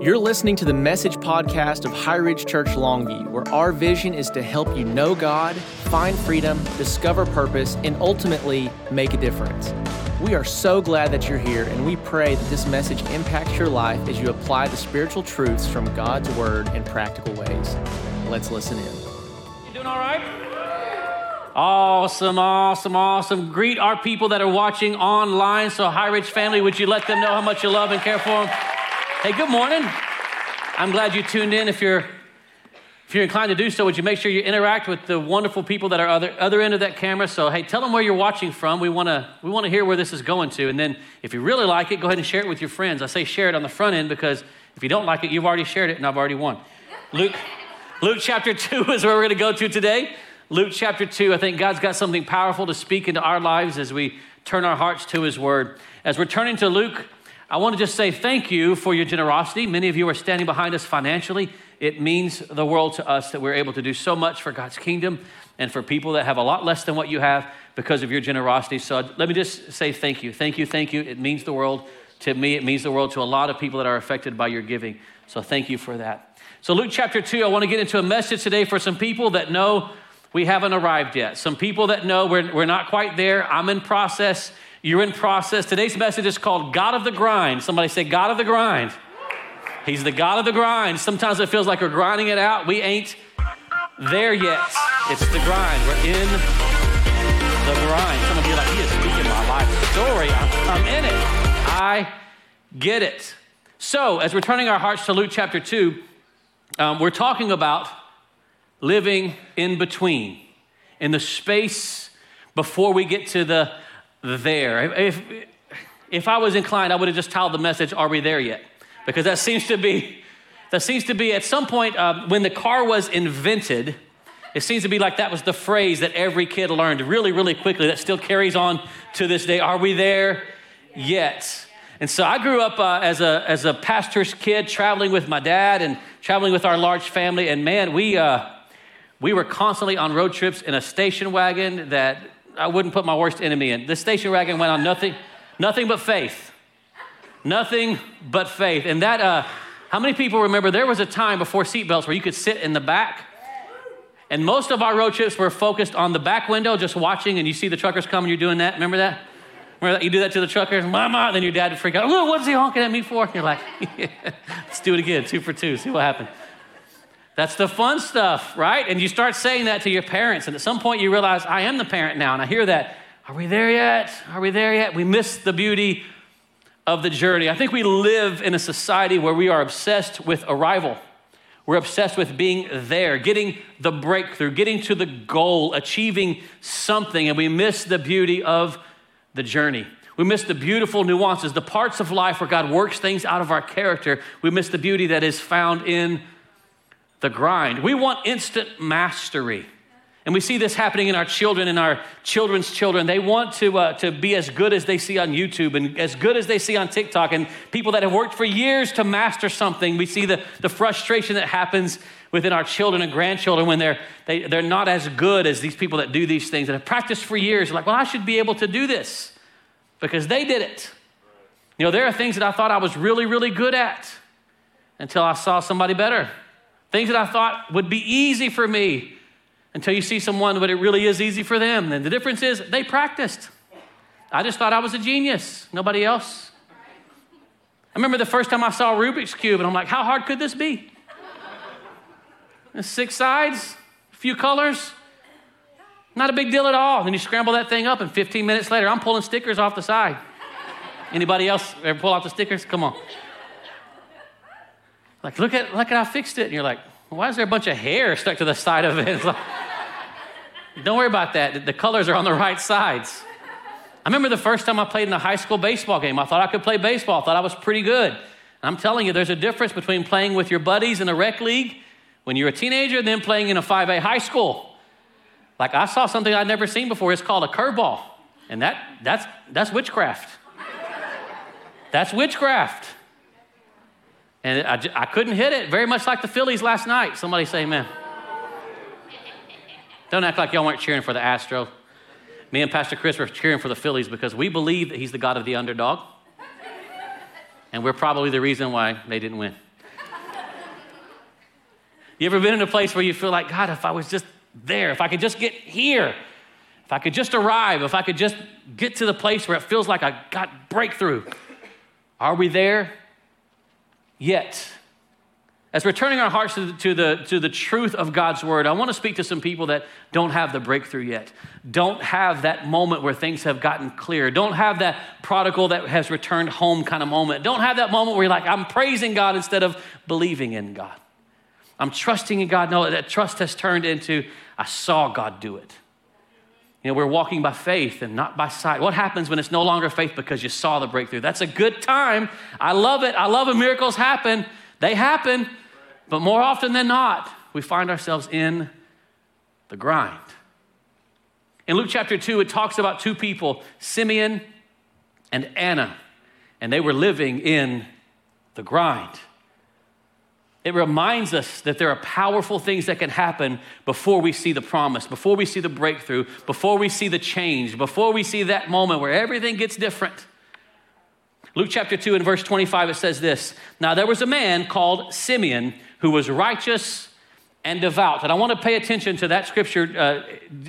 You're listening to the message podcast of High Ridge Church Longview, where our vision is to help you know God, find freedom, discover purpose, and ultimately make a difference. We are so glad that you're here, and we pray that this message impacts your life as you apply the spiritual truths from God's Word in practical ways. Let's listen in. You doing all right? Awesome, awesome, awesome. Greet our people that are watching online. So, High Ridge family, would you let them know how much you love and care for them? Hey, good morning. I'm glad you tuned in. If you're if you're inclined to do so, would you make sure you interact with the wonderful people that are other other end of that camera? So, hey, tell them where you're watching from. We want to we want to hear where this is going to, and then if you really like it, go ahead and share it with your friends. I say share it on the front end because if you don't like it, you've already shared it, and I've already won. Luke Luke chapter two is where we're going to go to today. Luke chapter two. I think God's got something powerful to speak into our lives as we turn our hearts to His Word. As we're turning to Luke I want to just say thank you for your generosity. Many of you are standing behind us financially. It means the world to us that we're able to do so much for God's kingdom and for people that have a lot less than what you have because of your generosity. So let me just say thank you. Thank you, thank you. It means the world to me. It means the world to a lot of people that are affected by your giving. So thank you for that. So, Luke chapter 2, I want to get into a message today for some people that know we haven't arrived yet. Some people that know we're, we're not quite there. I'm in process. You're in process. Today's message is called God of the Grind. Somebody say, God of the Grind. He's the God of the grind. Sometimes it feels like we're grinding it out. We ain't there yet. It's the grind. We're in the grind. Some of you are like, He is speaking my life story. I'm, I'm in it. I get it. So, as we're turning our hearts to Luke chapter 2, um, we're talking about living in between, in the space before we get to the there. If, if I was inclined, I would have just titled the message, Are We There Yet? Because that seems to be, that seems to be at some point uh, when the car was invented, it seems to be like that was the phrase that every kid learned really, really quickly that still carries on to this day. Are we there yet? And so I grew up uh, as, a, as a pastor's kid, traveling with my dad and traveling with our large family. And man, we, uh, we were constantly on road trips in a station wagon that I wouldn't put my worst enemy in. The station wagon went on nothing, nothing but faith. Nothing but faith. And that, uh, how many people remember there was a time before seatbelts where you could sit in the back? And most of our road trips were focused on the back window, just watching, and you see the truckers coming, you're doing that. Remember that? Remember that? You do that to the truckers, mama, then your dad would freak out. What's he honking at me for? And you're like, yeah, let's do it again, two for two, see what happens. That's the fun stuff, right? And you start saying that to your parents, and at some point you realize, I am the parent now, and I hear that. Are we there yet? Are we there yet? We miss the beauty of the journey. I think we live in a society where we are obsessed with arrival. We're obsessed with being there, getting the breakthrough, getting to the goal, achieving something, and we miss the beauty of the journey. We miss the beautiful nuances, the parts of life where God works things out of our character. We miss the beauty that is found in the grind. We want instant mastery. And we see this happening in our children and our children's children. They want to, uh, to be as good as they see on YouTube and as good as they see on TikTok. And people that have worked for years to master something, we see the, the frustration that happens within our children and grandchildren when they're, they, they're not as good as these people that do these things that have practiced for years. Like, well, I should be able to do this because they did it. You know, there are things that I thought I was really, really good at until I saw somebody better. Things that I thought would be easy for me until you see someone, but it really is easy for them. And the difference is they practiced. I just thought I was a genius, nobody else. I remember the first time I saw Rubik's Cube, and I'm like, how hard could this be? Six sides, a few colors, not a big deal at all. Then you scramble that thing up, and 15 minutes later, I'm pulling stickers off the side. Anybody else ever pull out the stickers? Come on. Like, look at, look at how I fixed it. And you're like, why is there a bunch of hair stuck to the side of it? Like, don't worry about that. The colors are on the right sides. I remember the first time I played in a high school baseball game. I thought I could play baseball. I thought I was pretty good. And I'm telling you, there's a difference between playing with your buddies in a rec league when you're a teenager and then playing in a 5A high school. Like I saw something I'd never seen before. It's called a curveball. And that, that's, that's witchcraft. that's witchcraft. And I, I couldn't hit it, very much like the Phillies last night. Somebody say amen. Don't act like y'all weren't cheering for the Astro. Me and Pastor Chris were cheering for the Phillies because we believe that he's the God of the underdog. And we're probably the reason why they didn't win. You ever been in a place where you feel like, God, if I was just there, if I could just get here, if I could just arrive, if I could just get to the place where it feels like I got breakthrough. Are we there? Yet. As we're turning our hearts to the, to, the, to the truth of God's word, I want to speak to some people that don't have the breakthrough yet, don't have that moment where things have gotten clear, don't have that prodigal that has returned home kind of moment, don't have that moment where you're like, I'm praising God instead of believing in God. I'm trusting in God. No, that trust has turned into, I saw God do it. You know, we're walking by faith and not by sight. What happens when it's no longer faith because you saw the breakthrough? That's a good time. I love it. I love when miracles happen. They happen. But more often than not, we find ourselves in the grind. In Luke chapter 2, it talks about two people, Simeon and Anna, and they were living in the grind. It reminds us that there are powerful things that can happen before we see the promise, before we see the breakthrough, before we see the change, before we see that moment where everything gets different. Luke chapter 2 and verse 25, it says this Now there was a man called Simeon who was righteous and devout. And I want to pay attention to that scripture uh,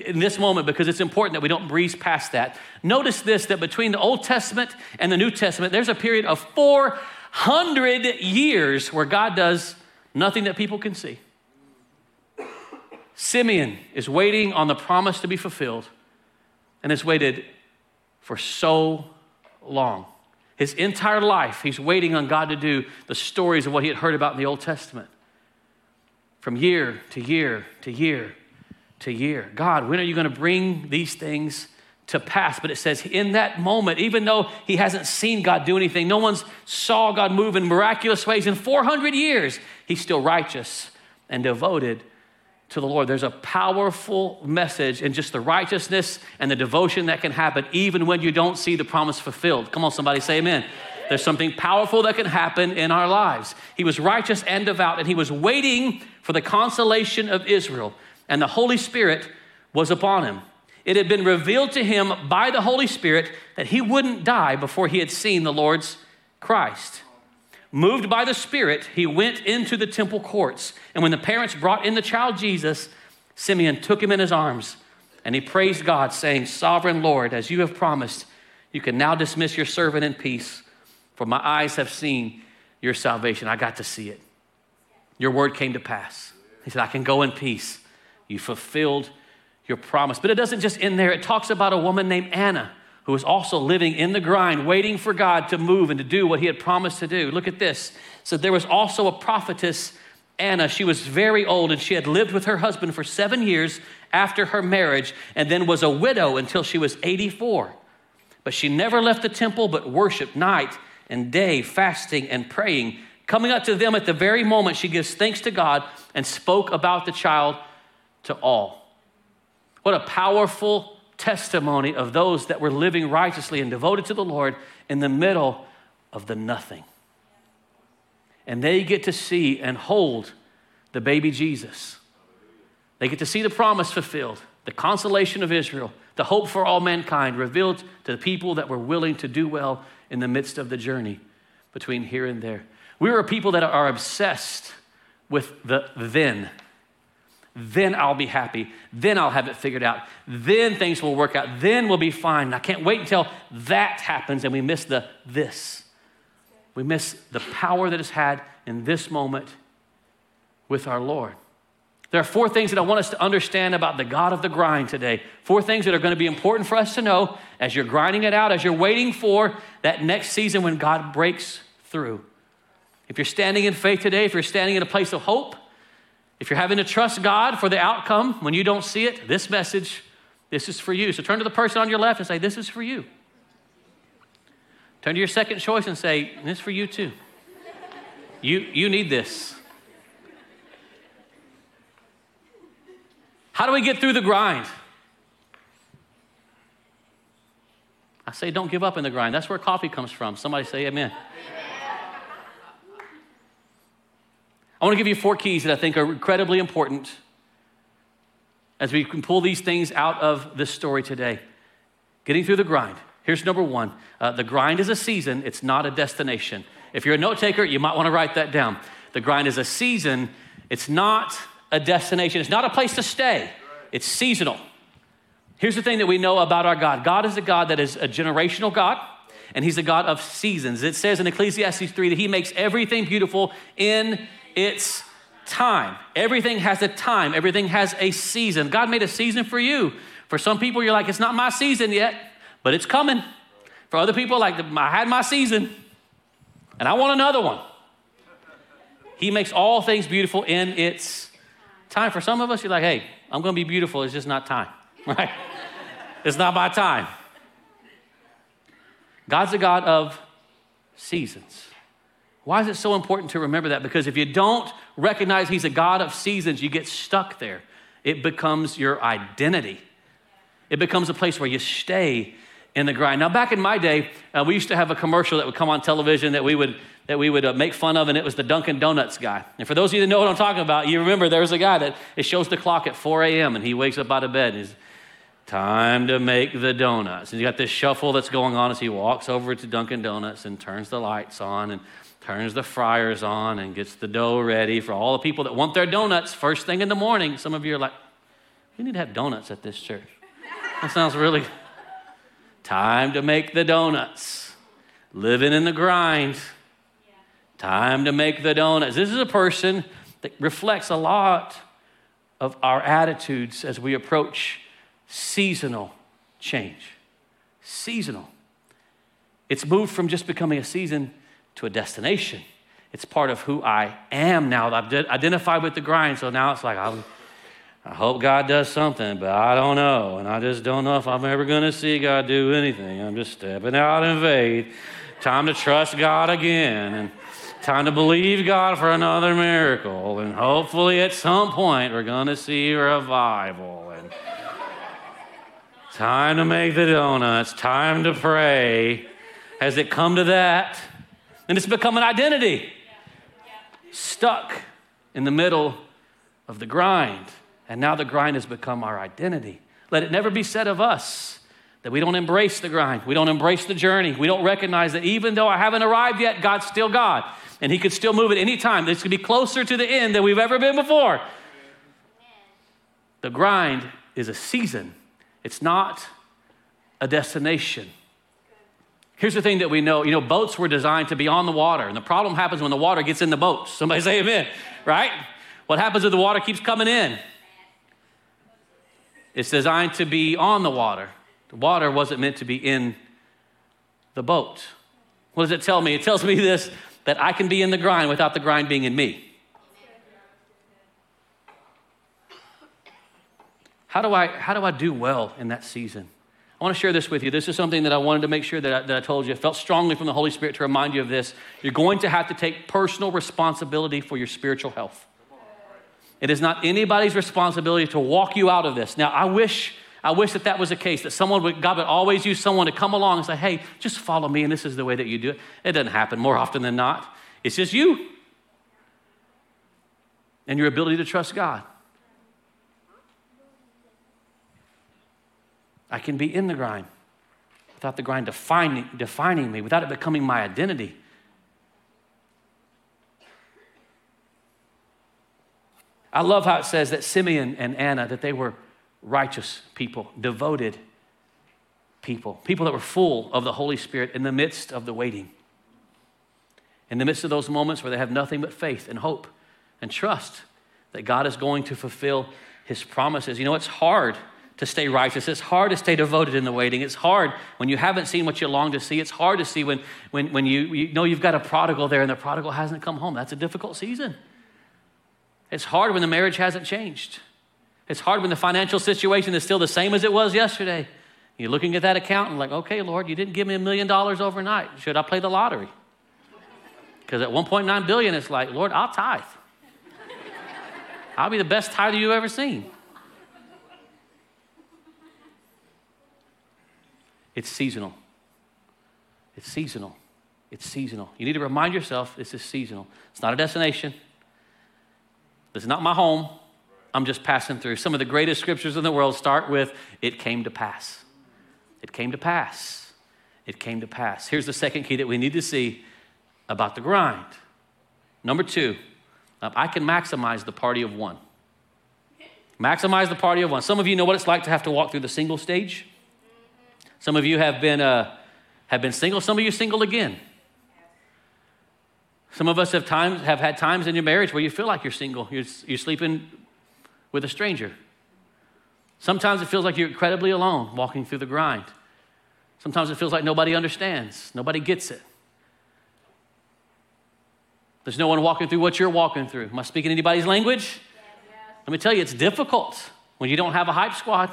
in this moment because it's important that we don't breeze past that. Notice this that between the Old Testament and the New Testament, there's a period of 400 years where God does nothing that people can see. Simeon is waiting on the promise to be fulfilled and has waited for so long. His entire life, he's waiting on God to do the stories of what he had heard about in the Old Testament from year to year to year to year. God, when are you going to bring these things to pass? But it says in that moment, even though he hasn't seen God do anything, no one's saw God move in miraculous ways in 400 years, he's still righteous and devoted to the Lord. There's a powerful message in just the righteousness and the devotion that can happen even when you don't see the promise fulfilled. Come on, somebody say amen. There's something powerful that can happen in our lives. He was righteous and devout, and he was waiting for the consolation of Israel, and the Holy Spirit was upon him. It had been revealed to him by the Holy Spirit that he wouldn't die before he had seen the Lord's Christ. Moved by the Spirit, he went into the temple courts. And when the parents brought in the child Jesus, Simeon took him in his arms and he praised God, saying, Sovereign Lord, as you have promised, you can now dismiss your servant in peace for my eyes have seen your salvation. I got to see it. Your word came to pass. He said, I can go in peace. You fulfilled your promise. But it doesn't just end there. It talks about a woman named Anna who was also living in the grind, waiting for God to move and to do what he had promised to do. Look at this. So there was also a prophetess, Anna. She was very old and she had lived with her husband for seven years after her marriage and then was a widow until she was 84. But she never left the temple but worshiped night and day, fasting and praying. Coming up to them at the very moment, she gives thanks to God and spoke about the child to all. What a powerful testimony of those that were living righteously and devoted to the Lord in the middle of the nothing. And they get to see and hold the baby Jesus. They get to see the promise fulfilled, the consolation of Israel, the hope for all mankind revealed to the people that were willing to do well in the midst of the journey between here and there. We are a people that are obsessed with the then. Then I'll be happy. Then I'll have it figured out. Then things will work out. Then we'll be fine. I can't wait until that happens and we miss the this. We miss the power that is had in this moment with our Lord. There are four things that I want us to understand about the God of the grind today. Four things that are going to be important for us to know as you're grinding it out, as you're waiting for that next season when God breaks through. If you're standing in faith today, if you're standing in a place of hope, if you're having to trust God for the outcome when you don't see it, this message, this is for you. So turn to the person on your left and say, This is for you. Turn to your second choice and say, This is for you too. You, you need this. How do we get through the grind? I say, don't give up in the grind. That's where coffee comes from. Somebody say, Amen. I want to give you four keys that I think are incredibly important as we can pull these things out of this story today. Getting through the grind. Here's number one uh, the grind is a season, it's not a destination. If you're a note taker, you might want to write that down. The grind is a season, it's not a destination, it's not a place to stay, it's seasonal. Here's the thing that we know about our God God is a God that is a generational God, and He's a God of seasons. It says in Ecclesiastes 3 that He makes everything beautiful in its time. Everything has a time, everything has a season. God made a season for you. For some people, you're like, it's not my season yet, but it's coming. For other people, like, I had my season, and I want another one. He makes all things beautiful in its time. For some of us, you're like, hey, I'm going to be beautiful. It's just not time, right? it's not my time. God's a God of seasons. Why is it so important to remember that? Because if you don't recognize He's a God of seasons, you get stuck there. It becomes your identity. It becomes a place where you stay in the grind. Now, back in my day, uh, we used to have a commercial that would come on television that we would that we would uh, make fun of, and it was the Dunkin' Donuts guy. And for those of you that know what I'm talking about, you remember there's a guy that it shows the clock at 4 a.m. and he wakes up out of bed. And time to make the donuts. And you got this shuffle that's going on as he walks over to Dunkin' Donuts and turns the lights on and turns the fryers on and gets the dough ready for all the people that want their donuts first thing in the morning. Some of you are like, we need to have donuts at this church. That sounds really time to make the donuts. Living in the grind. Time to make the donuts. This is a person that reflects a lot of our attitudes as we approach seasonal change. Seasonal. It's moved from just becoming a season to a destination. It's part of who I am now. I've identified with the grind, so now it's like, I, I hope God does something, but I don't know. And I just don't know if I'm ever going to see God do anything. I'm just stepping out in faith. Time to trust God again. And time to believe God for another miracle. And hopefully at some point we're going to see revival. Time to make the donuts. Time to pray. Has it come to that? And it's become an identity. Stuck in the middle of the grind. And now the grind has become our identity. Let it never be said of us that we don't embrace the grind. We don't embrace the journey. We don't recognize that even though I haven't arrived yet, God's still God. And He could still move at any time. This could be closer to the end than we've ever been before. The grind is a season, it's not a destination. Here's the thing that we know you know, boats were designed to be on the water, and the problem happens when the water gets in the boats. Somebody say amen, right? What happens if the water keeps coming in? It's designed to be on the water. The water wasn't meant to be in the boat. What does it tell me? It tells me this that I can be in the grind without the grind being in me. How do I, how do, I do well in that season? I want to share this with you. This is something that I wanted to make sure that I, that I told you. I felt strongly from the Holy Spirit to remind you of this. You're going to have to take personal responsibility for your spiritual health. It is not anybody's responsibility to walk you out of this. Now, I wish, I wish that that was the case, that someone would, God would always use someone to come along and say, hey, just follow me, and this is the way that you do it. It doesn't happen more often than not. It's just you and your ability to trust God. I can be in the grind without the grind defining, defining me, without it becoming my identity. I love how it says that Simeon and Anna, that they were righteous people, devoted people, people that were full of the Holy Spirit in the midst of the waiting. In the midst of those moments where they have nothing but faith and hope and trust that God is going to fulfill his promises. You know, it's hard to stay righteous. It's hard to stay devoted in the waiting. It's hard when you haven't seen what you long to see. It's hard to see when, when, when you, you know you've got a prodigal there and the prodigal hasn't come home. That's a difficult season. It's hard when the marriage hasn't changed. It's hard when the financial situation is still the same as it was yesterday. You're looking at that account and like, okay, Lord, you didn't give me a million dollars overnight. Should I play the lottery? Because at 1.9 billion, it's like, Lord, I'll tithe. I'll be the best tither you've ever seen. It's seasonal. It's seasonal. It's seasonal. You need to remind yourself this is seasonal. It's not a destination. This is not my home. I'm just passing through. Some of the greatest scriptures in the world start with, It came to pass. It came to pass. It came to pass. Here's the second key that we need to see about the grind. Number two, um, I can maximize the party of one. Maximize the party of one. Some of you know what it's like to have to walk through the single stage. Some of you have been, uh, have been single. Some of you single again. Some of us have, times, have had times in your marriage where you feel like you're single. You're, you're sleeping with a stranger. Sometimes it feels like you're incredibly alone walking through the grind. Sometimes it feels like nobody understands, nobody gets it. There's no one walking through what you're walking through. Am I speaking anybody's language? Let me tell you, it's difficult when you don't have a hype squad.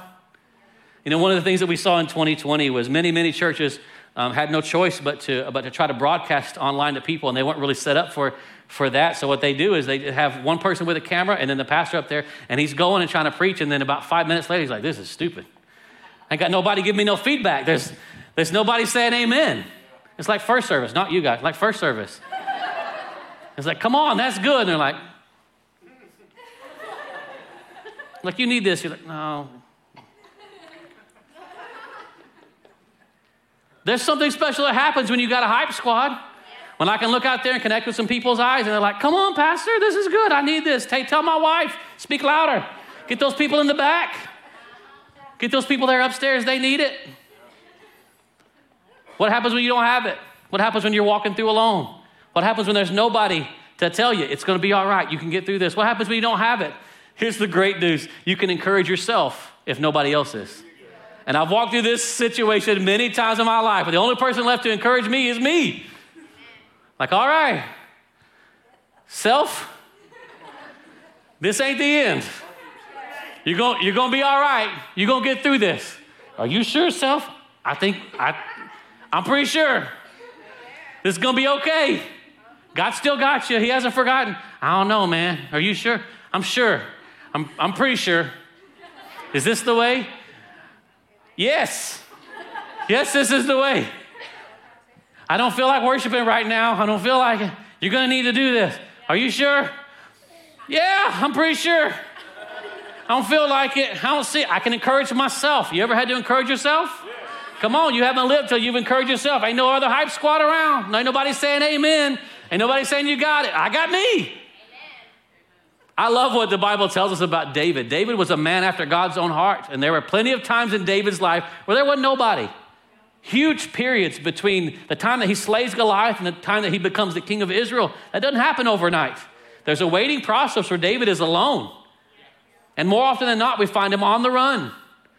You know, one of the things that we saw in 2020 was many, many churches um, had no choice but to, but to try to broadcast online to people, and they weren't really set up for, for that. So, what they do is they have one person with a camera, and then the pastor up there, and he's going and trying to preach, and then about five minutes later, he's like, This is stupid. I got nobody give me no feedback. There's, there's nobody saying amen. It's like first service, not you guys, like first service. It's like, come on, that's good. And they're like, like, you need this. You're like, no. There's something special that happens when you got a hype squad. When I can look out there and connect with some people's eyes and they're like, come on, Pastor, this is good. I need this. Hey, tell my wife, speak louder. Get those people in the back. Get those people there upstairs, they need it. What happens when you don't have it? What happens when you're walking through alone? What happens when there's nobody to tell you it's going to be all right? You can get through this. What happens when you don't have it? Here's the great news you can encourage yourself if nobody else is. And I've walked through this situation many times in my life, but the only person left to encourage me is me. Like, all right, self, this ain't the end. You're going you're gonna be all right. You're going to get through this. Are you sure, self? I think, I, I'm pretty sure. This is going to be okay. God still got you. He hasn't forgotten. I don't know, man. Are you sure? I'm sure. I'm, I'm pretty sure. Is this the way? Yes. Yes, this is the way. I don't feel like worshiping right now. I don't feel like it. You're going to need to do this. Are you sure? Yeah, I'm pretty sure. I don't feel like it. I don't see it. I can encourage myself. You ever had to encourage yourself? Come on, you haven't lived till you've encouraged yourself. Ain't no other hype squad around. Ain't nobody saying amen. Ain't nobody saying you got it. I got me. I love what the Bible tells us about David. David was a man after God's own heart, and there were plenty of times in David's life where there wasn't nobody. Huge periods between the time that he slays Goliath and the time that he becomes the king of Israel. That doesn't happen overnight. There's a waiting process where David is alone. And more often than not, we find him on the run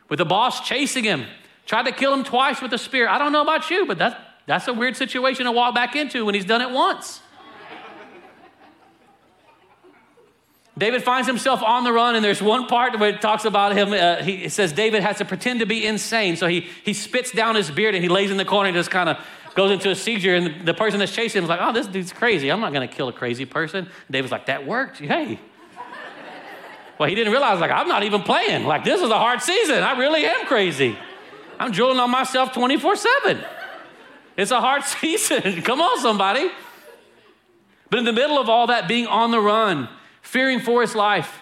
with the boss chasing him, tried to kill him twice with a spear. I don't know about you, but that's, that's a weird situation to walk back into when he's done it once. David finds himself on the run, and there's one part where it talks about him. Uh, he says David has to pretend to be insane. So he, he spits down his beard and he lays in the corner and just kind of goes into a seizure. And the person that's chasing him is like, oh, this dude's crazy. I'm not going to kill a crazy person. David's like, that worked. Hey. well, he didn't realize, like, I'm not even playing. Like, this is a hard season. I really am crazy. I'm drilling on myself 24 7. It's a hard season. Come on, somebody. But in the middle of all that, being on the run, fearing for his life.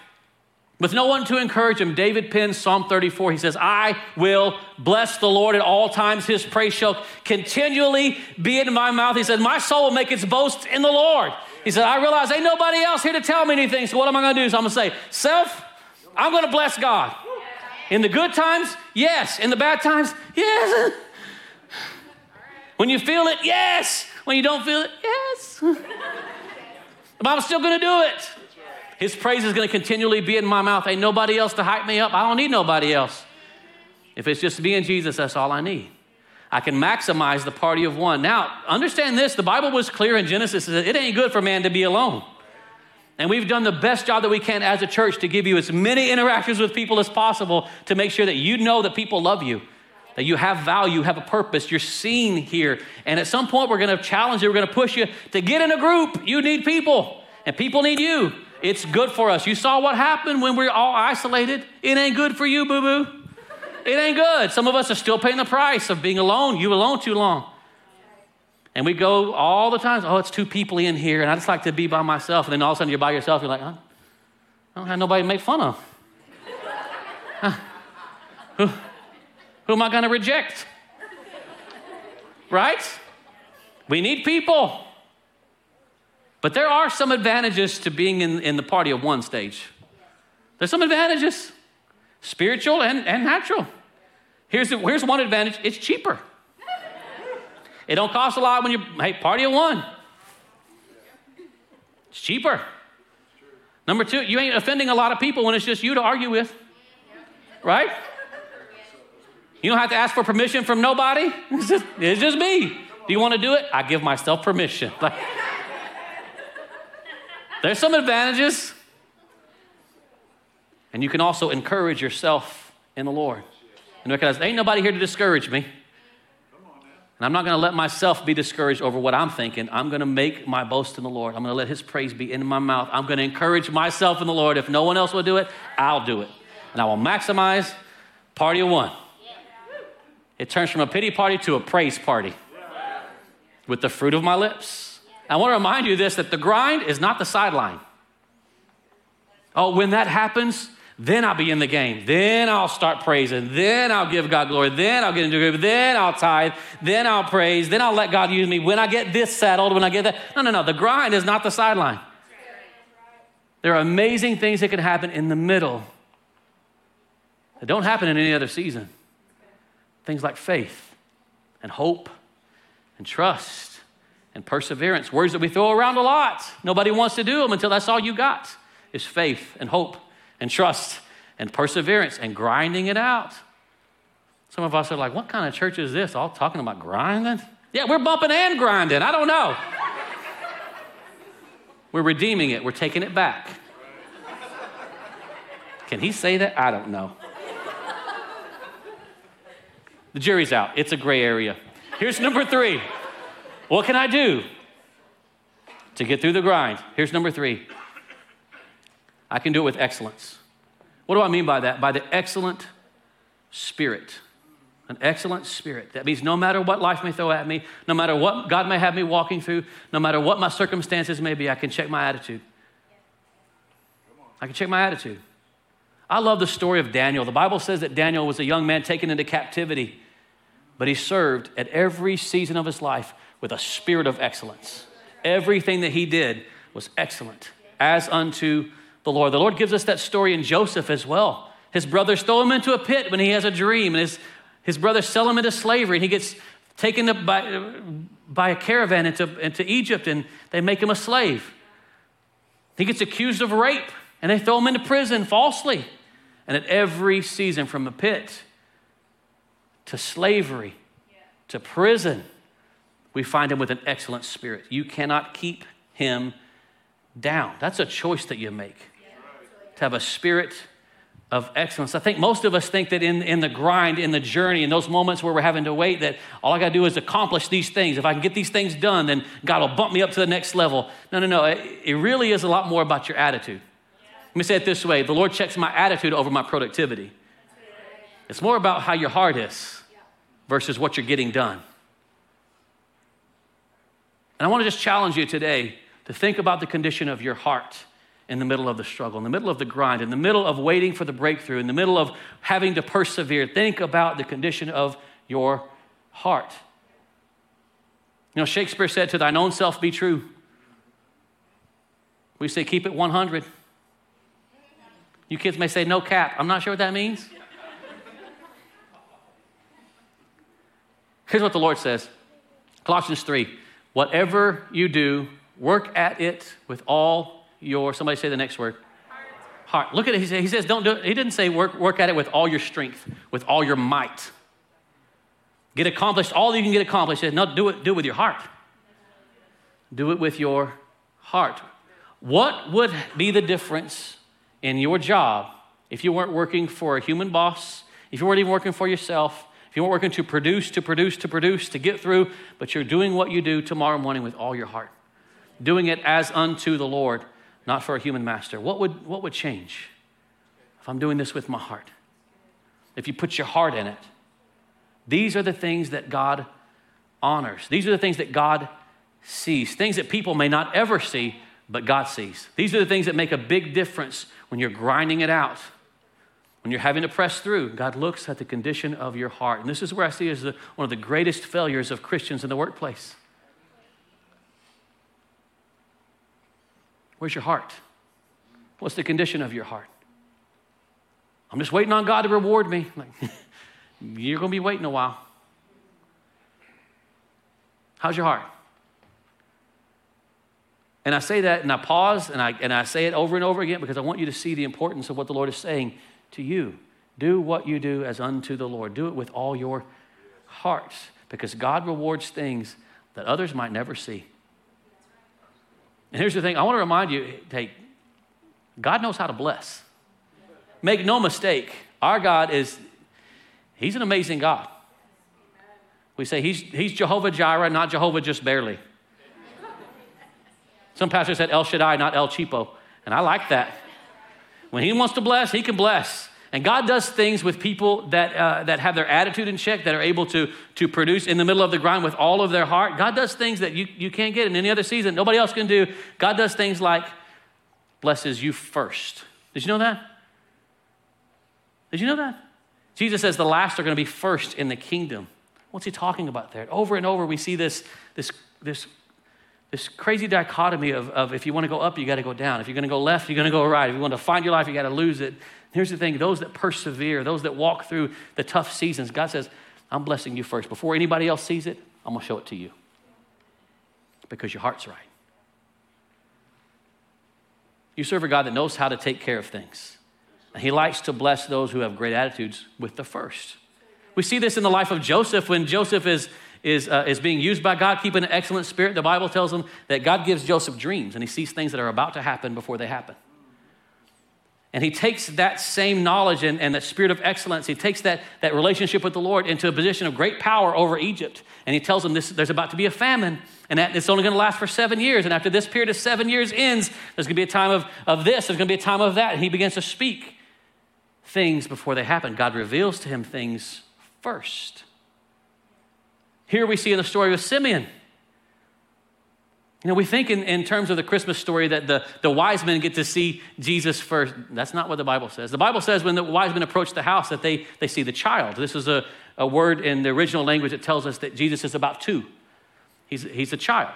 With no one to encourage him, David pens Psalm 34. He says, I will bless the Lord at all times. His praise shall continually be in my mouth. He said, My soul will make its boast in the Lord. He said, I realize ain't nobody else here to tell me anything. So what am I going to do? So I'm going to say, Self, I'm going to bless God. In the good times, yes. In the bad times, yes. When you feel it, yes. When you don't feel it, yes. But I'm still going to do it. His praise is going to continually be in my mouth. Ain't nobody else to hype me up. I don't need nobody else. If it's just me and Jesus, that's all I need. I can maximize the party of one. Now, understand this the Bible was clear in Genesis that it ain't good for man to be alone. And we've done the best job that we can as a church to give you as many interactions with people as possible to make sure that you know that people love you, that you have value, have a purpose, you're seen here. And at some point, we're going to challenge you, we're going to push you to get in a group. You need people, and people need you. It's good for us. You saw what happened when we're all isolated. It ain't good for you, boo boo. It ain't good. Some of us are still paying the price of being alone. You alone too long. And we go all the time, oh, it's two people in here, and I just like to be by myself. And then all of a sudden you're by yourself, you're like, huh? I don't have nobody to make fun of. who, who am I going to reject? Right? We need people. But there are some advantages to being in, in the party of one stage. There's some advantages. spiritual and, and natural. Here's, the, here's one advantage it's cheaper. It don't cost a lot when you, hey, party of one. It's cheaper. Number two, you ain't offending a lot of people when it's just you to argue with. Right? You don't have to ask for permission from nobody. It's just, it's just me. Do you want to do it? I give myself permission. Like, there's some advantages. And you can also encourage yourself in the Lord and recognize ain't nobody here to discourage me. And I'm not going to let myself be discouraged over what I'm thinking. I'm going to make my boast in the Lord. I'm going to let His praise be in my mouth. I'm going to encourage myself in the Lord. If no one else will do it, I'll do it. And I will maximize party of one. It turns from a pity party to a praise party with the fruit of my lips. I want to remind you this that the grind is not the sideline. Oh, when that happens, then I'll be in the game. Then I'll start praising. Then I'll give God glory. Then I'll get into agreement. Then I'll tithe. Then I'll praise. Then I'll let God use me. When I get this settled, when I get that. No, no, no. The grind is not the sideline. There are amazing things that can happen in the middle that don't happen in any other season. Things like faith and hope and trust and perseverance. Words that we throw around a lot. Nobody wants to do them until that's all you got is faith and hope and trust and perseverance and grinding it out. Some of us are like, what kind of church is this? All talking about grinding? Yeah, we're bumping and grinding. I don't know. we're redeeming it, we're taking it back. Can he say that? I don't know. The jury's out. It's a gray area. Here's number three. What can I do to get through the grind? Here's number three I can do it with excellence. What do I mean by that? By the excellent spirit. An excellent spirit. That means no matter what life may throw at me, no matter what God may have me walking through, no matter what my circumstances may be, I can check my attitude. I can check my attitude. I love the story of Daniel. The Bible says that Daniel was a young man taken into captivity, but he served at every season of his life with a spirit of excellence. Everything that he did was excellent, as unto the Lord. The Lord gives us that story in Joseph as well. His brothers throw him into a pit when he has a dream, and his, his brothers sell him into slavery, and he gets taken by, by a caravan into, into Egypt, and they make him a slave. He gets accused of rape, and they throw him into prison falsely. And at every season, from the pit to slavery to prison, we find him with an excellent spirit. You cannot keep him down. That's a choice that you make to have a spirit of excellence. I think most of us think that in, in the grind, in the journey, in those moments where we're having to wait, that all I got to do is accomplish these things. If I can get these things done, then God will bump me up to the next level. No, no, no. It, it really is a lot more about your attitude. Let me say it this way the Lord checks my attitude over my productivity. It's more about how your heart is versus what you're getting done. And I want to just challenge you today to think about the condition of your heart in the middle of the struggle, in the middle of the grind, in the middle of waiting for the breakthrough, in the middle of having to persevere. Think about the condition of your heart. You know, Shakespeare said, To thine own self be true. We say, Keep it 100. You kids may say, No cap. I'm not sure what that means. Here's what the Lord says Colossians 3 Whatever you do, work at it with all your, somebody say the next word. Heart. Look at it. He says, he says don't do it. He didn't say work, work at it with all your strength, with all your might. Get accomplished all you can get accomplished. He said, no, do it, do it with your heart. Do it with your heart. What would be the difference in your job if you weren't working for a human boss, if you weren't even working for yourself, you weren't working to produce, to produce, to produce, to get through, but you're doing what you do tomorrow morning with all your heart, doing it as unto the Lord? not for a human master. What would, what would change if I'm doing this with my heart? If you put your heart in it. These are the things that God honors. These are the things that God sees, things that people may not ever see, but God sees. These are the things that make a big difference when you're grinding it out, when you're having to press through. God looks at the condition of your heart. And this is where I see as the, one of the greatest failures of Christians in the workplace. Where's your heart? What's the condition of your heart? I'm just waiting on God to reward me. Like, you're going to be waiting a while. How's your heart? And I say that and I pause and I, and I say it over and over again because I want you to see the importance of what the Lord is saying to you. Do what you do as unto the Lord. Do it with all your hearts because God rewards things that others might never see. And here's the thing I want to remind you hey, God knows how to bless. Make no mistake, our God is, He's an amazing God. We say He's, he's Jehovah Jireh, not Jehovah just barely. Some pastors said El Shaddai, not El Cheapo. And I like that. When He wants to bless, He can bless. And God does things with people that, uh, that have their attitude in check, that are able to, to produce in the middle of the grind with all of their heart. God does things that you, you can't get in any other season, nobody else can do. God does things like blesses you first. Did you know that? Did you know that? Jesus says the last are going to be first in the kingdom. What's he talking about there? Over and over, we see this, this, this, this crazy dichotomy of, of if you want to go up, you got to go down. If you're going to go left, you're going to go right. If you want to find your life, you got to lose it. Here's the thing those that persevere, those that walk through the tough seasons, God says, I'm blessing you first. Before anybody else sees it, I'm going to show it to you because your heart's right. You serve a God that knows how to take care of things. And he likes to bless those who have great attitudes with the first. We see this in the life of Joseph when Joseph is, is, uh, is being used by God, keeping an excellent spirit. The Bible tells him that God gives Joseph dreams and he sees things that are about to happen before they happen. And he takes that same knowledge and, and that spirit of excellence, he takes that, that relationship with the Lord into a position of great power over Egypt. And he tells them this, there's about to be a famine, and that it's only going to last for seven years. And after this period of seven years ends, there's going to be a time of, of this, there's going to be a time of that. And he begins to speak things before they happen. God reveals to him things first. Here we see in the story of Simeon. You know, we think in, in terms of the Christmas story that the, the wise men get to see Jesus first. That's not what the Bible says. The Bible says when the wise men approach the house that they, they see the child. This is a, a word in the original language that tells us that Jesus is about two. He's, he's a child.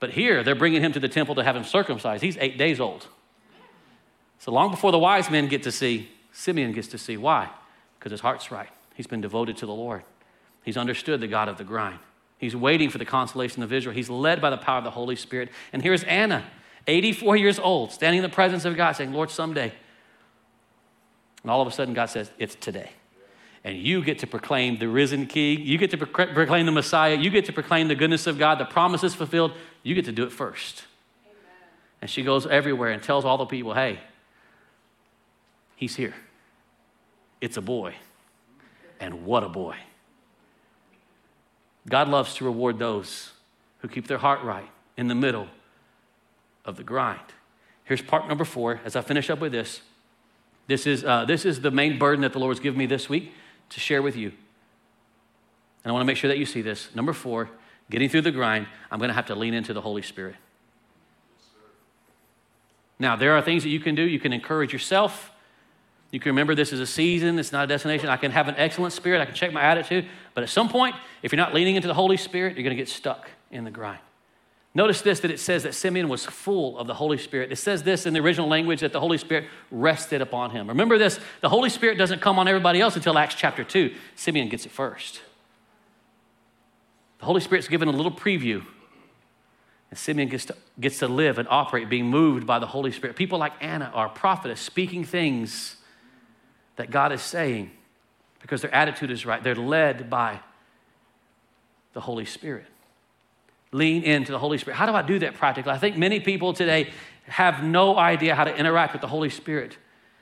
But here, they're bringing him to the temple to have him circumcised. He's eight days old. So long before the wise men get to see, Simeon gets to see. Why? Because his heart's right. He's been devoted to the Lord, he's understood the God of the grind. He's waiting for the consolation of Israel. He's led by the power of the Holy Spirit. And here's Anna, 84 years old, standing in the presence of God, saying, Lord, someday. And all of a sudden, God says, It's today. And you get to proclaim the risen King. You get to proclaim the Messiah. You get to proclaim the goodness of God, the promises fulfilled. You get to do it first. Amen. And she goes everywhere and tells all the people, Hey, He's here. It's a boy. And what a boy. God loves to reward those who keep their heart right in the middle of the grind. Here's part number four as I finish up with this. This is, uh, this is the main burden that the Lord's given me this week to share with you. And I want to make sure that you see this. Number four, getting through the grind, I'm going to have to lean into the Holy Spirit. Now, there are things that you can do. You can encourage yourself. You can remember this is a season, it's not a destination. I can have an excellent spirit, I can check my attitude, but at some point, if you're not leaning into the Holy Spirit, you're going to get stuck in the grind. Notice this that it says that Simeon was full of the Holy Spirit. It says this in the original language that the Holy Spirit rested upon him. Remember this the Holy Spirit doesn't come on everybody else until Acts chapter 2. Simeon gets it first. The Holy Spirit's given a little preview. And Simeon gets to, gets to live and operate being moved by the Holy Spirit. People like Anna are prophetess, speaking things that God is saying because their attitude is right. They're led by the Holy Spirit. Lean into the Holy Spirit. How do I do that practically? I think many people today have no idea how to interact with the Holy Spirit.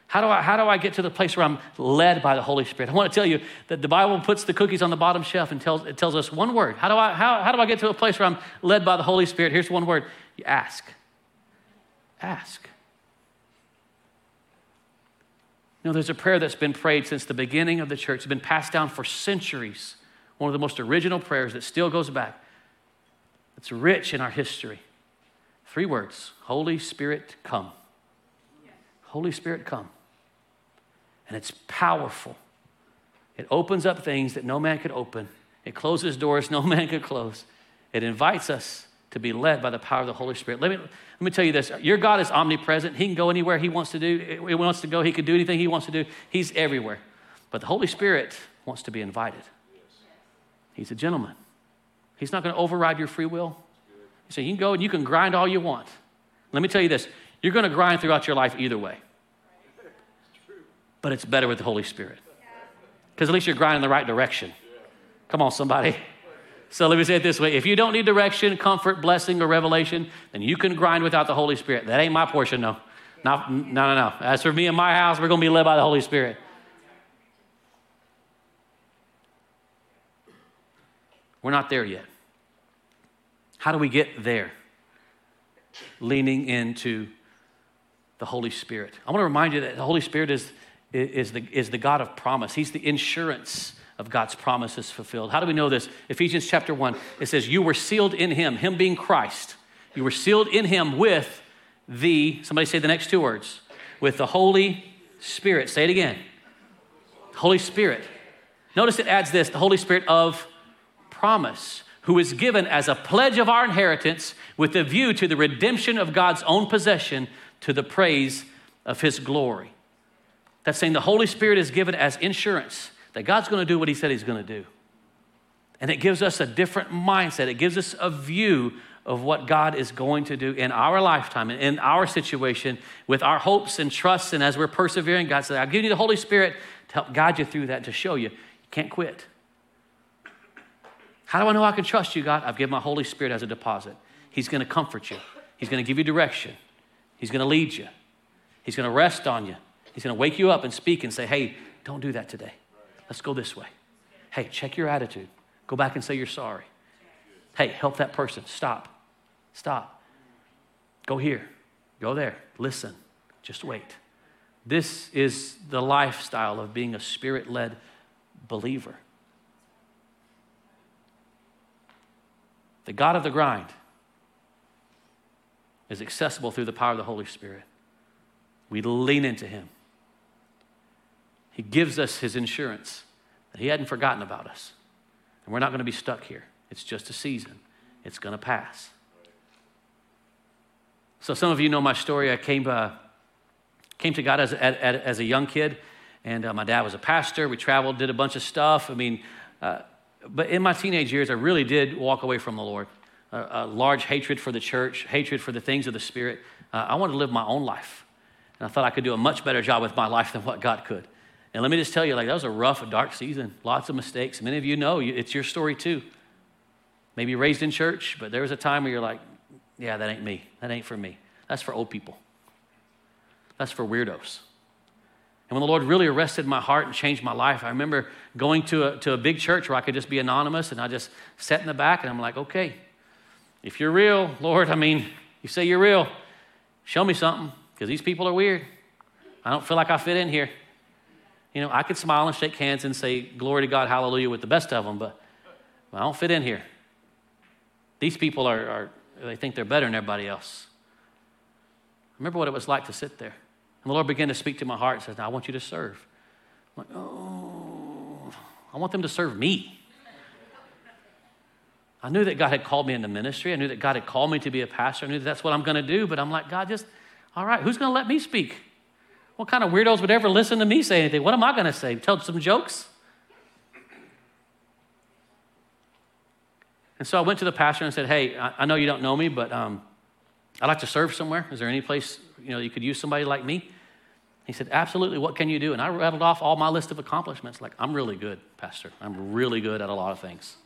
How do, I, how do I get to the place where I'm led by the Holy Spirit? I want to tell you that the Bible puts the cookies on the bottom shelf and tells, it tells us one word. How do, I, how, how do I get to a place where I'm led by the Holy Spirit? Here's one word you ask. Ask. Know, there's a prayer that's been prayed since the beginning of the church, it's been passed down for centuries. One of the most original prayers that still goes back. It's rich in our history. Three words Holy Spirit, come. Holy Spirit, come. And it's powerful. It opens up things that no man could open, it closes doors no man could close. It invites us to be led by the power of the Holy Spirit. Let me, let me tell you this your God is omnipresent. He can go anywhere He wants to do. He wants to go, He can do anything He wants to do. He's everywhere. But the Holy Spirit wants to be invited. He's a gentleman. He's not going to override your free will. He said, You can go and you can grind all you want. Let me tell you this you're going to grind throughout your life either way. But it's better with the Holy Spirit. Because at least you're grinding the right direction. Come on, somebody. So let me say it this way if you don't need direction, comfort, blessing, or revelation, then you can grind without the Holy Spirit. That ain't my portion, no. Not, no, no, no. As for me and my house, we're going to be led by the Holy Spirit. We're not there yet. How do we get there? Leaning into the Holy Spirit. I want to remind you that the Holy Spirit is, is, the, is the God of promise, He's the insurance of God's promises fulfilled. How do we know this? Ephesians chapter 1, it says, You were sealed in Him, Him being Christ. You were sealed in Him with the, somebody say the next two words, with the Holy Spirit. Say it again. Holy Spirit. Notice it adds this the Holy Spirit of promise, who is given as a pledge of our inheritance with a view to the redemption of God's own possession to the praise of His glory. That's saying the Holy Spirit is given as insurance that God's going to do what He said He's going to do. And it gives us a different mindset, it gives us a view of what God is going to do in our lifetime and in our situation with our hopes and trusts. And as we're persevering, God said, I'll give you the Holy Spirit to help guide you through that, to show you you can't quit. How do I know I can trust you, God? I've given my Holy Spirit as a deposit. He's going to comfort you, He's going to give you direction, He's going to lead you, He's going to rest on you, He's going to wake you up and speak and say, Hey, don't do that today. Let's go this way. Hey, check your attitude. Go back and say you're sorry. Hey, help that person. Stop. Stop. Go here. Go there. Listen. Just wait. This is the lifestyle of being a spirit led believer. The God of the grind is accessible through the power of the Holy Spirit. We lean into Him. He gives us his insurance that he hadn't forgotten about us. And we're not going to be stuck here. It's just a season, it's going to pass. So, some of you know my story. I came, uh, came to God as, as, as a young kid, and uh, my dad was a pastor. We traveled, did a bunch of stuff. I mean, uh, but in my teenage years, I really did walk away from the Lord. A, a large hatred for the church, hatred for the things of the Spirit. Uh, I wanted to live my own life. And I thought I could do a much better job with my life than what God could. And let me just tell you, like, that was a rough, dark season. Lots of mistakes. Many of you know it's your story too. Maybe raised in church, but there was a time where you're like, yeah, that ain't me. That ain't for me. That's for old people. That's for weirdos. And when the Lord really arrested my heart and changed my life, I remember going to a, to a big church where I could just be anonymous and I just sat in the back and I'm like, okay, if you're real, Lord, I mean, you say you're real, show me something because these people are weird. I don't feel like I fit in here. You know, I could smile and shake hands and say, Glory to God, hallelujah, with the best of them, but I don't fit in here. These people are, are they think they're better than everybody else. Remember what it was like to sit there. And the Lord began to speak to my heart and says, Now I want you to serve. I'm like, oh, I want them to serve me. I knew that God had called me into ministry. I knew that God had called me to be a pastor. I knew that that's what I'm going to do. But I'm like, God, just, all right, who's going to let me speak? What kind of weirdos would ever listen to me say anything? What am I going to say? Tell some jokes? And so I went to the pastor and said, Hey, I, know you don't know me, but um, I'd like to serve somewhere. Is there any place you know you could use somebody like me? He said, Absolutely. What can you do? And I rattled off all my list of accomplishments. Like, I'm really good, Pastor. I'm really good at a lot of things.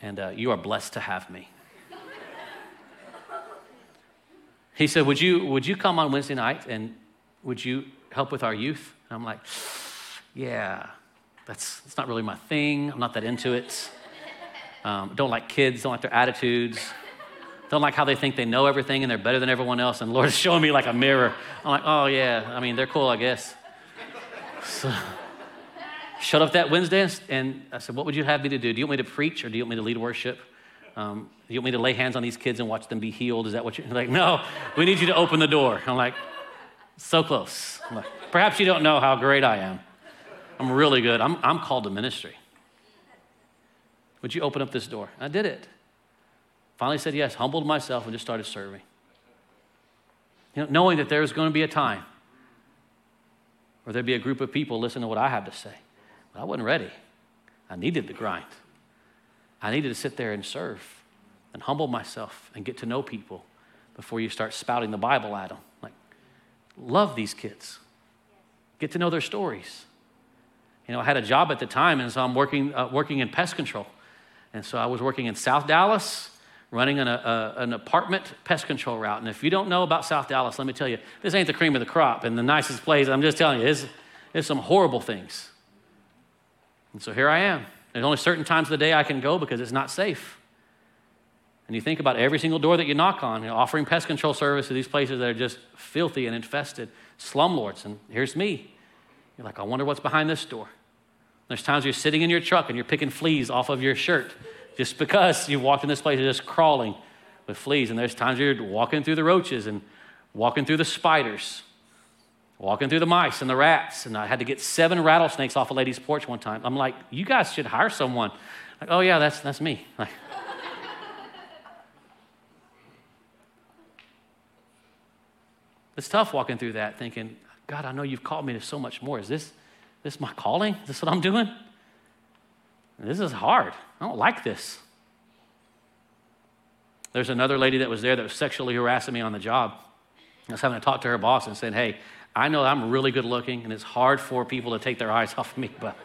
And uh, you are blessed to have me. he said, would you, would you come on Wednesday night and would you help with our youth? And I'm like, Yeah, that's, that's not really my thing. I'm not that into it. Um, don't like kids, don't like their attitudes, don't like how they think they know everything and they're better than everyone else. And Lord is showing me like a mirror. I'm like, Oh, yeah, I mean, they're cool, I guess. So, shut up that Wednesday and I said, What would you have me to do? Do you want me to preach or do you want me to lead worship? Um, do you want me to lay hands on these kids and watch them be healed? Is that what you're like? No, we need you to open the door. I'm like, so close. Perhaps you don't know how great I am. I'm really good. I'm, I'm called to ministry. Would you open up this door? I did it. Finally said yes, humbled myself, and just started serving. You know, knowing that there was going to be a time where there'd be a group of people listening to what I had to say. But I wasn't ready. I needed the grind. I needed to sit there and serve and humble myself and get to know people before you start spouting the Bible at them. Love these kids, get to know their stories. You know, I had a job at the time, and so I'm working, uh, working in pest control. And so I was working in South Dallas, running an, a, an apartment pest control route. And if you don't know about South Dallas, let me tell you, this ain't the cream of the crop and the nicest place. I'm just telling you, it's, it's some horrible things. And so here I am. There's only certain times of the day I can go because it's not safe. And you think about every single door that you knock on, you know, offering pest control service to these places that are just filthy and infested, slumlords. And here's me. You're like, I wonder what's behind this door. There's times you're sitting in your truck and you're picking fleas off of your shirt just because you walked in this place and just crawling with fleas. And there's times you're walking through the roaches and walking through the spiders walking through the mice and the rats, and I had to get seven rattlesnakes off a lady's porch one time. I'm like, you guys should hire someone. Like, oh yeah, that's that's me. Like, it's tough walking through that, thinking, God, I know you've called me to so much more. Is this this my calling? Is this what I'm doing? This is hard. I don't like this. There's another lady that was there that was sexually harassing me on the job. I was having to talk to her boss and said, Hey, I know I'm really good looking, and it's hard for people to take their eyes off of me, but,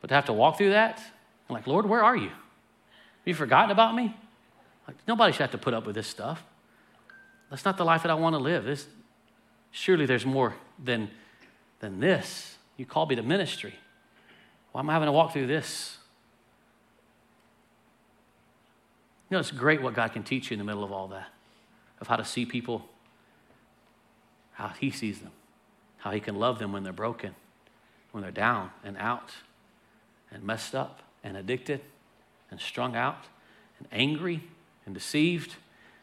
but to have to walk through that, I'm like, Lord, where are you? Have you forgotten about me? Like, nobody should have to put up with this stuff. That's not the life that I want to live. This, surely there's more than, than this. You called me to ministry. Why am I having to walk through this? You know, it's great what God can teach you in the middle of all that, of how to see people how He sees them, how He can love them when they're broken, when they're down and out and messed up and addicted and strung out and angry and deceived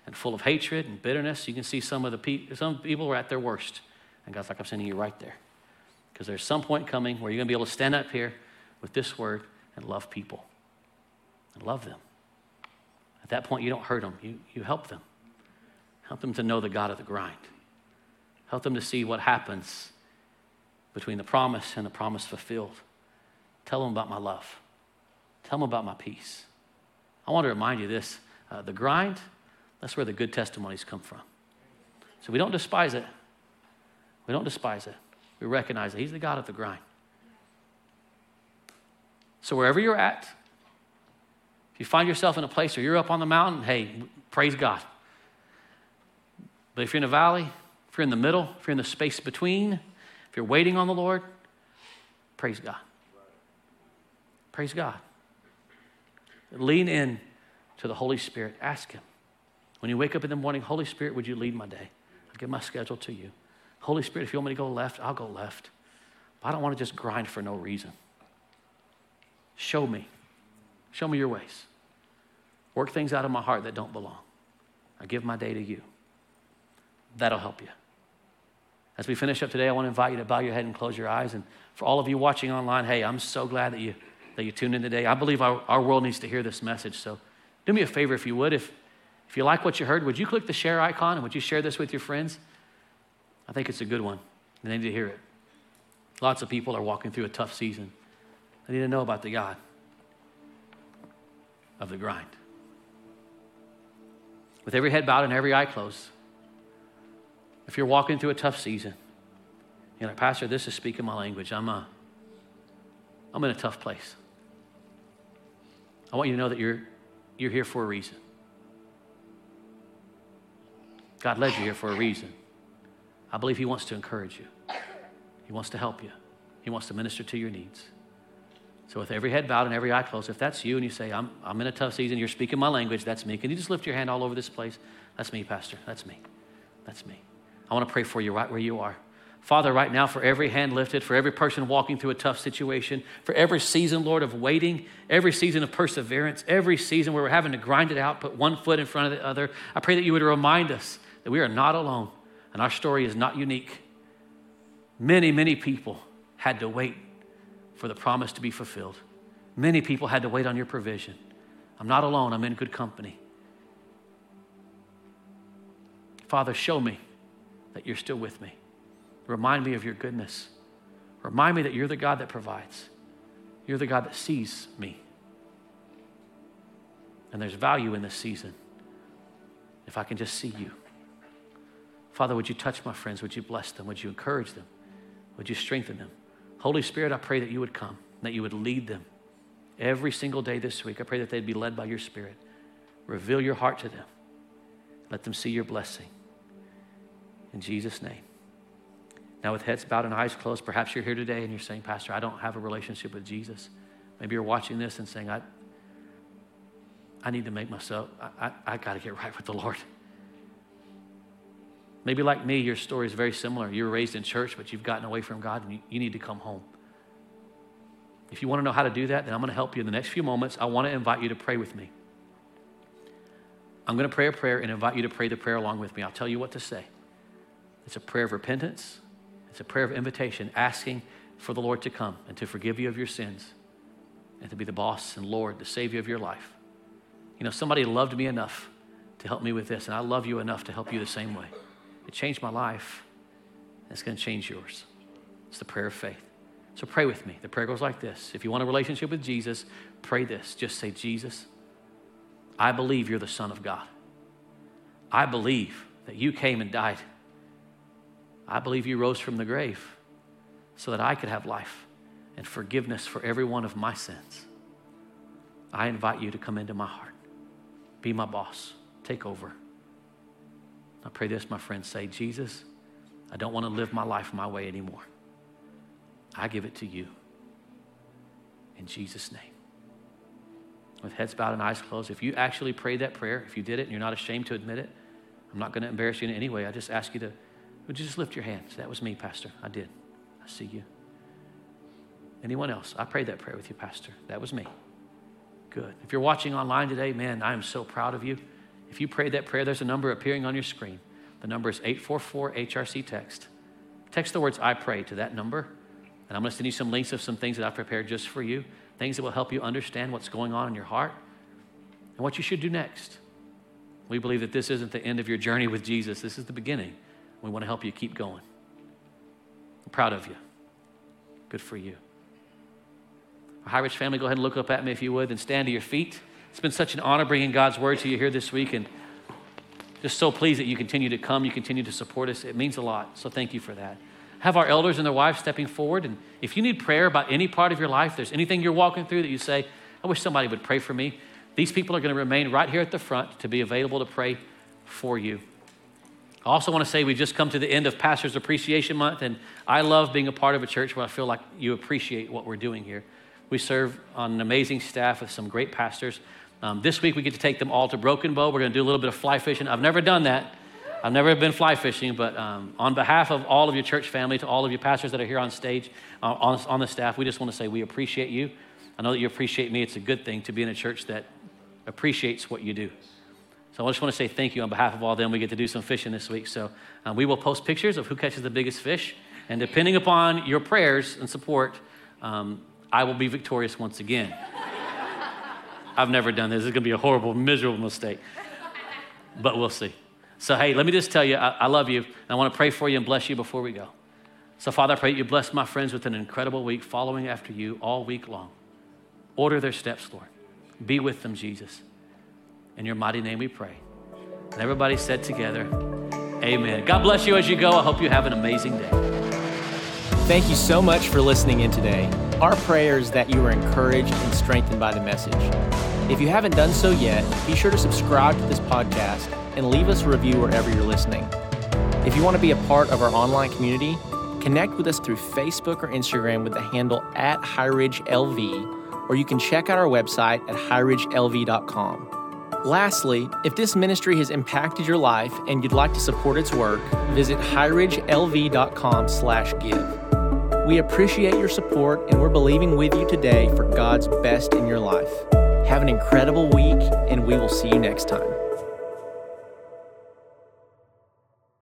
and full of hatred and bitterness. You can see some of the people, some people are at their worst. And God's like, I'm sending you right there. Because there's some point coming where you're going to be able to stand up here with this word and love people and love them. At that point, you don't hurt them, you, you help them. Help them to know the God of the grind. Help them to see what happens between the promise and the promise fulfilled. Tell them about my love. Tell them about my peace. I want to remind you this uh, the grind, that's where the good testimonies come from. So we don't despise it. We don't despise it. We recognize that He's the God of the grind. So wherever you're at, if you find yourself in a place where you're up on the mountain, hey, praise God. But if you're in a valley, if you're in the middle, if you're in the space between, if you're waiting on the Lord, praise God. Praise God. Lean in to the Holy Spirit. Ask Him. When you wake up in the morning, Holy Spirit, would you lead my day? I'll give my schedule to you. Holy Spirit, if you want me to go left, I'll go left. But I don't want to just grind for no reason. Show me. Show me your ways. Work things out of my heart that don't belong. I give my day to you. That'll help you. As we finish up today, I want to invite you to bow your head and close your eyes. And for all of you watching online, hey, I'm so glad that you, that you tuned in today. I believe our, our world needs to hear this message. So do me a favor if you would. If, if you like what you heard, would you click the share icon and would you share this with your friends? I think it's a good one. And They need to hear it. Lots of people are walking through a tough season. They need to know about the God of the grind. With every head bowed and every eye closed, if you're walking through a tough season, you're like, Pastor, this is speaking my language. I'm, a, uh, I'm in a tough place. I want you to know that you're, you're here for a reason. God led you here for a reason. I believe He wants to encourage you, He wants to help you, He wants to minister to your needs. So, with every head bowed and every eye closed, if that's you and you say, I'm, I'm in a tough season, you're speaking my language, that's me. Can you just lift your hand all over this place? That's me, Pastor. That's me. That's me. I want to pray for you right where you are. Father, right now, for every hand lifted, for every person walking through a tough situation, for every season, Lord, of waiting, every season of perseverance, every season where we're having to grind it out, put one foot in front of the other, I pray that you would remind us that we are not alone and our story is not unique. Many, many people had to wait for the promise to be fulfilled. Many people had to wait on your provision. I'm not alone, I'm in good company. Father, show me that you're still with me. Remind me of your goodness. Remind me that you're the God that provides. You're the God that sees me. And there's value in this season if I can just see you. Father, would you touch my friends? Would you bless them? Would you encourage them? Would you strengthen them? Holy Spirit, I pray that you would come, that you would lead them every single day this week. I pray that they'd be led by your Spirit. Reveal your heart to them. Let them see your blessing. In Jesus' name. Now, with heads bowed and eyes closed, perhaps you're here today and you're saying, Pastor, I don't have a relationship with Jesus. Maybe you're watching this and saying, I, I need to make myself, I, I, I got to get right with the Lord. Maybe like me, your story is very similar. You were raised in church, but you've gotten away from God and you, you need to come home. If you want to know how to do that, then I'm going to help you in the next few moments. I want to invite you to pray with me. I'm going to pray a prayer and invite you to pray the prayer along with me. I'll tell you what to say. It's a prayer of repentance, it's a prayer of invitation, asking for the Lord to come and to forgive you of your sins and to be the boss and Lord, the Savior of your life. You know, somebody loved me enough to help me with this, and I love you enough to help you the same way. It changed my life, it's going to change yours. It's the prayer of faith. So pray with me. The prayer goes like this If you want a relationship with Jesus, pray this. Just say, Jesus, I believe you're the Son of God. I believe that you came and died. I believe you rose from the grave so that I could have life and forgiveness for every one of my sins. I invite you to come into my heart. Be my boss. Take over. I pray this, my friends say, Jesus, I don't want to live my life my way anymore. I give it to you. In Jesus' name. With heads bowed and eyes closed, if you actually prayed that prayer, if you did it and you're not ashamed to admit it, I'm not going to embarrass you in any way. I just ask you to, would you just lift your hands? That was me, Pastor. I did. I see you. Anyone else? I prayed that prayer with you, Pastor. That was me. Good. If you're watching online today, man, I am so proud of you. If you prayed that prayer, there's a number appearing on your screen. The number is 844 HRC text. Text the words I pray to that number, and I'm going to send you some links of some things that I've prepared just for you, things that will help you understand what's going on in your heart and what you should do next. We believe that this isn't the end of your journey with Jesus, this is the beginning. We want to help you keep going. I'm proud of you. Good for you. Our High Ridge family, go ahead and look up at me if you would and stand to your feet. It's been such an honor bringing God's word to you here this week, and just so pleased that you continue to come, you continue to support us. It means a lot. So thank you for that. Have our elders and their wives stepping forward. And if you need prayer about any part of your life, there's anything you're walking through that you say, I wish somebody would pray for me. These people are going to remain right here at the front to be available to pray for you. I also want to say we just come to the end of Pastor's Appreciation Month, and I love being a part of a church where I feel like you appreciate what we're doing here. We serve on an amazing staff with some great pastors. Um, this week we get to take them all to Broken Bow. We're going to do a little bit of fly fishing. I've never done that. I've never been fly fishing, but um, on behalf of all of your church family, to all of your pastors that are here on stage, uh, on, on the staff, we just want to say we appreciate you. I know that you appreciate me. It's a good thing to be in a church that appreciates what you do. So I just want to say thank you on behalf of all of them. We get to do some fishing this week. So uh, we will post pictures of who catches the biggest fish. And depending upon your prayers and support, um, I will be victorious once again. I've never done this. It's going to be a horrible, miserable mistake. But we'll see. So, hey, let me just tell you, I, I love you. And I want to pray for you and bless you before we go. So, Father, I pray you bless my friends with an incredible week following after you all week long. Order their steps, Lord. Be with them, Jesus. In your mighty name we pray. And everybody said together, Amen. God bless you as you go. I hope you have an amazing day. Thank you so much for listening in today. Our prayer is that you are encouraged and strengthened by the message. If you haven't done so yet, be sure to subscribe to this podcast and leave us a review wherever you're listening. If you want to be a part of our online community, connect with us through Facebook or Instagram with the handle at HighRidgeLV, or you can check out our website at highridgelv.com. Lastly, if this ministry has impacted your life and you'd like to support its work, visit highridgelv.com/give. We appreciate your support and we're believing with you today for God's best in your life. Have an incredible week and we will see you next time.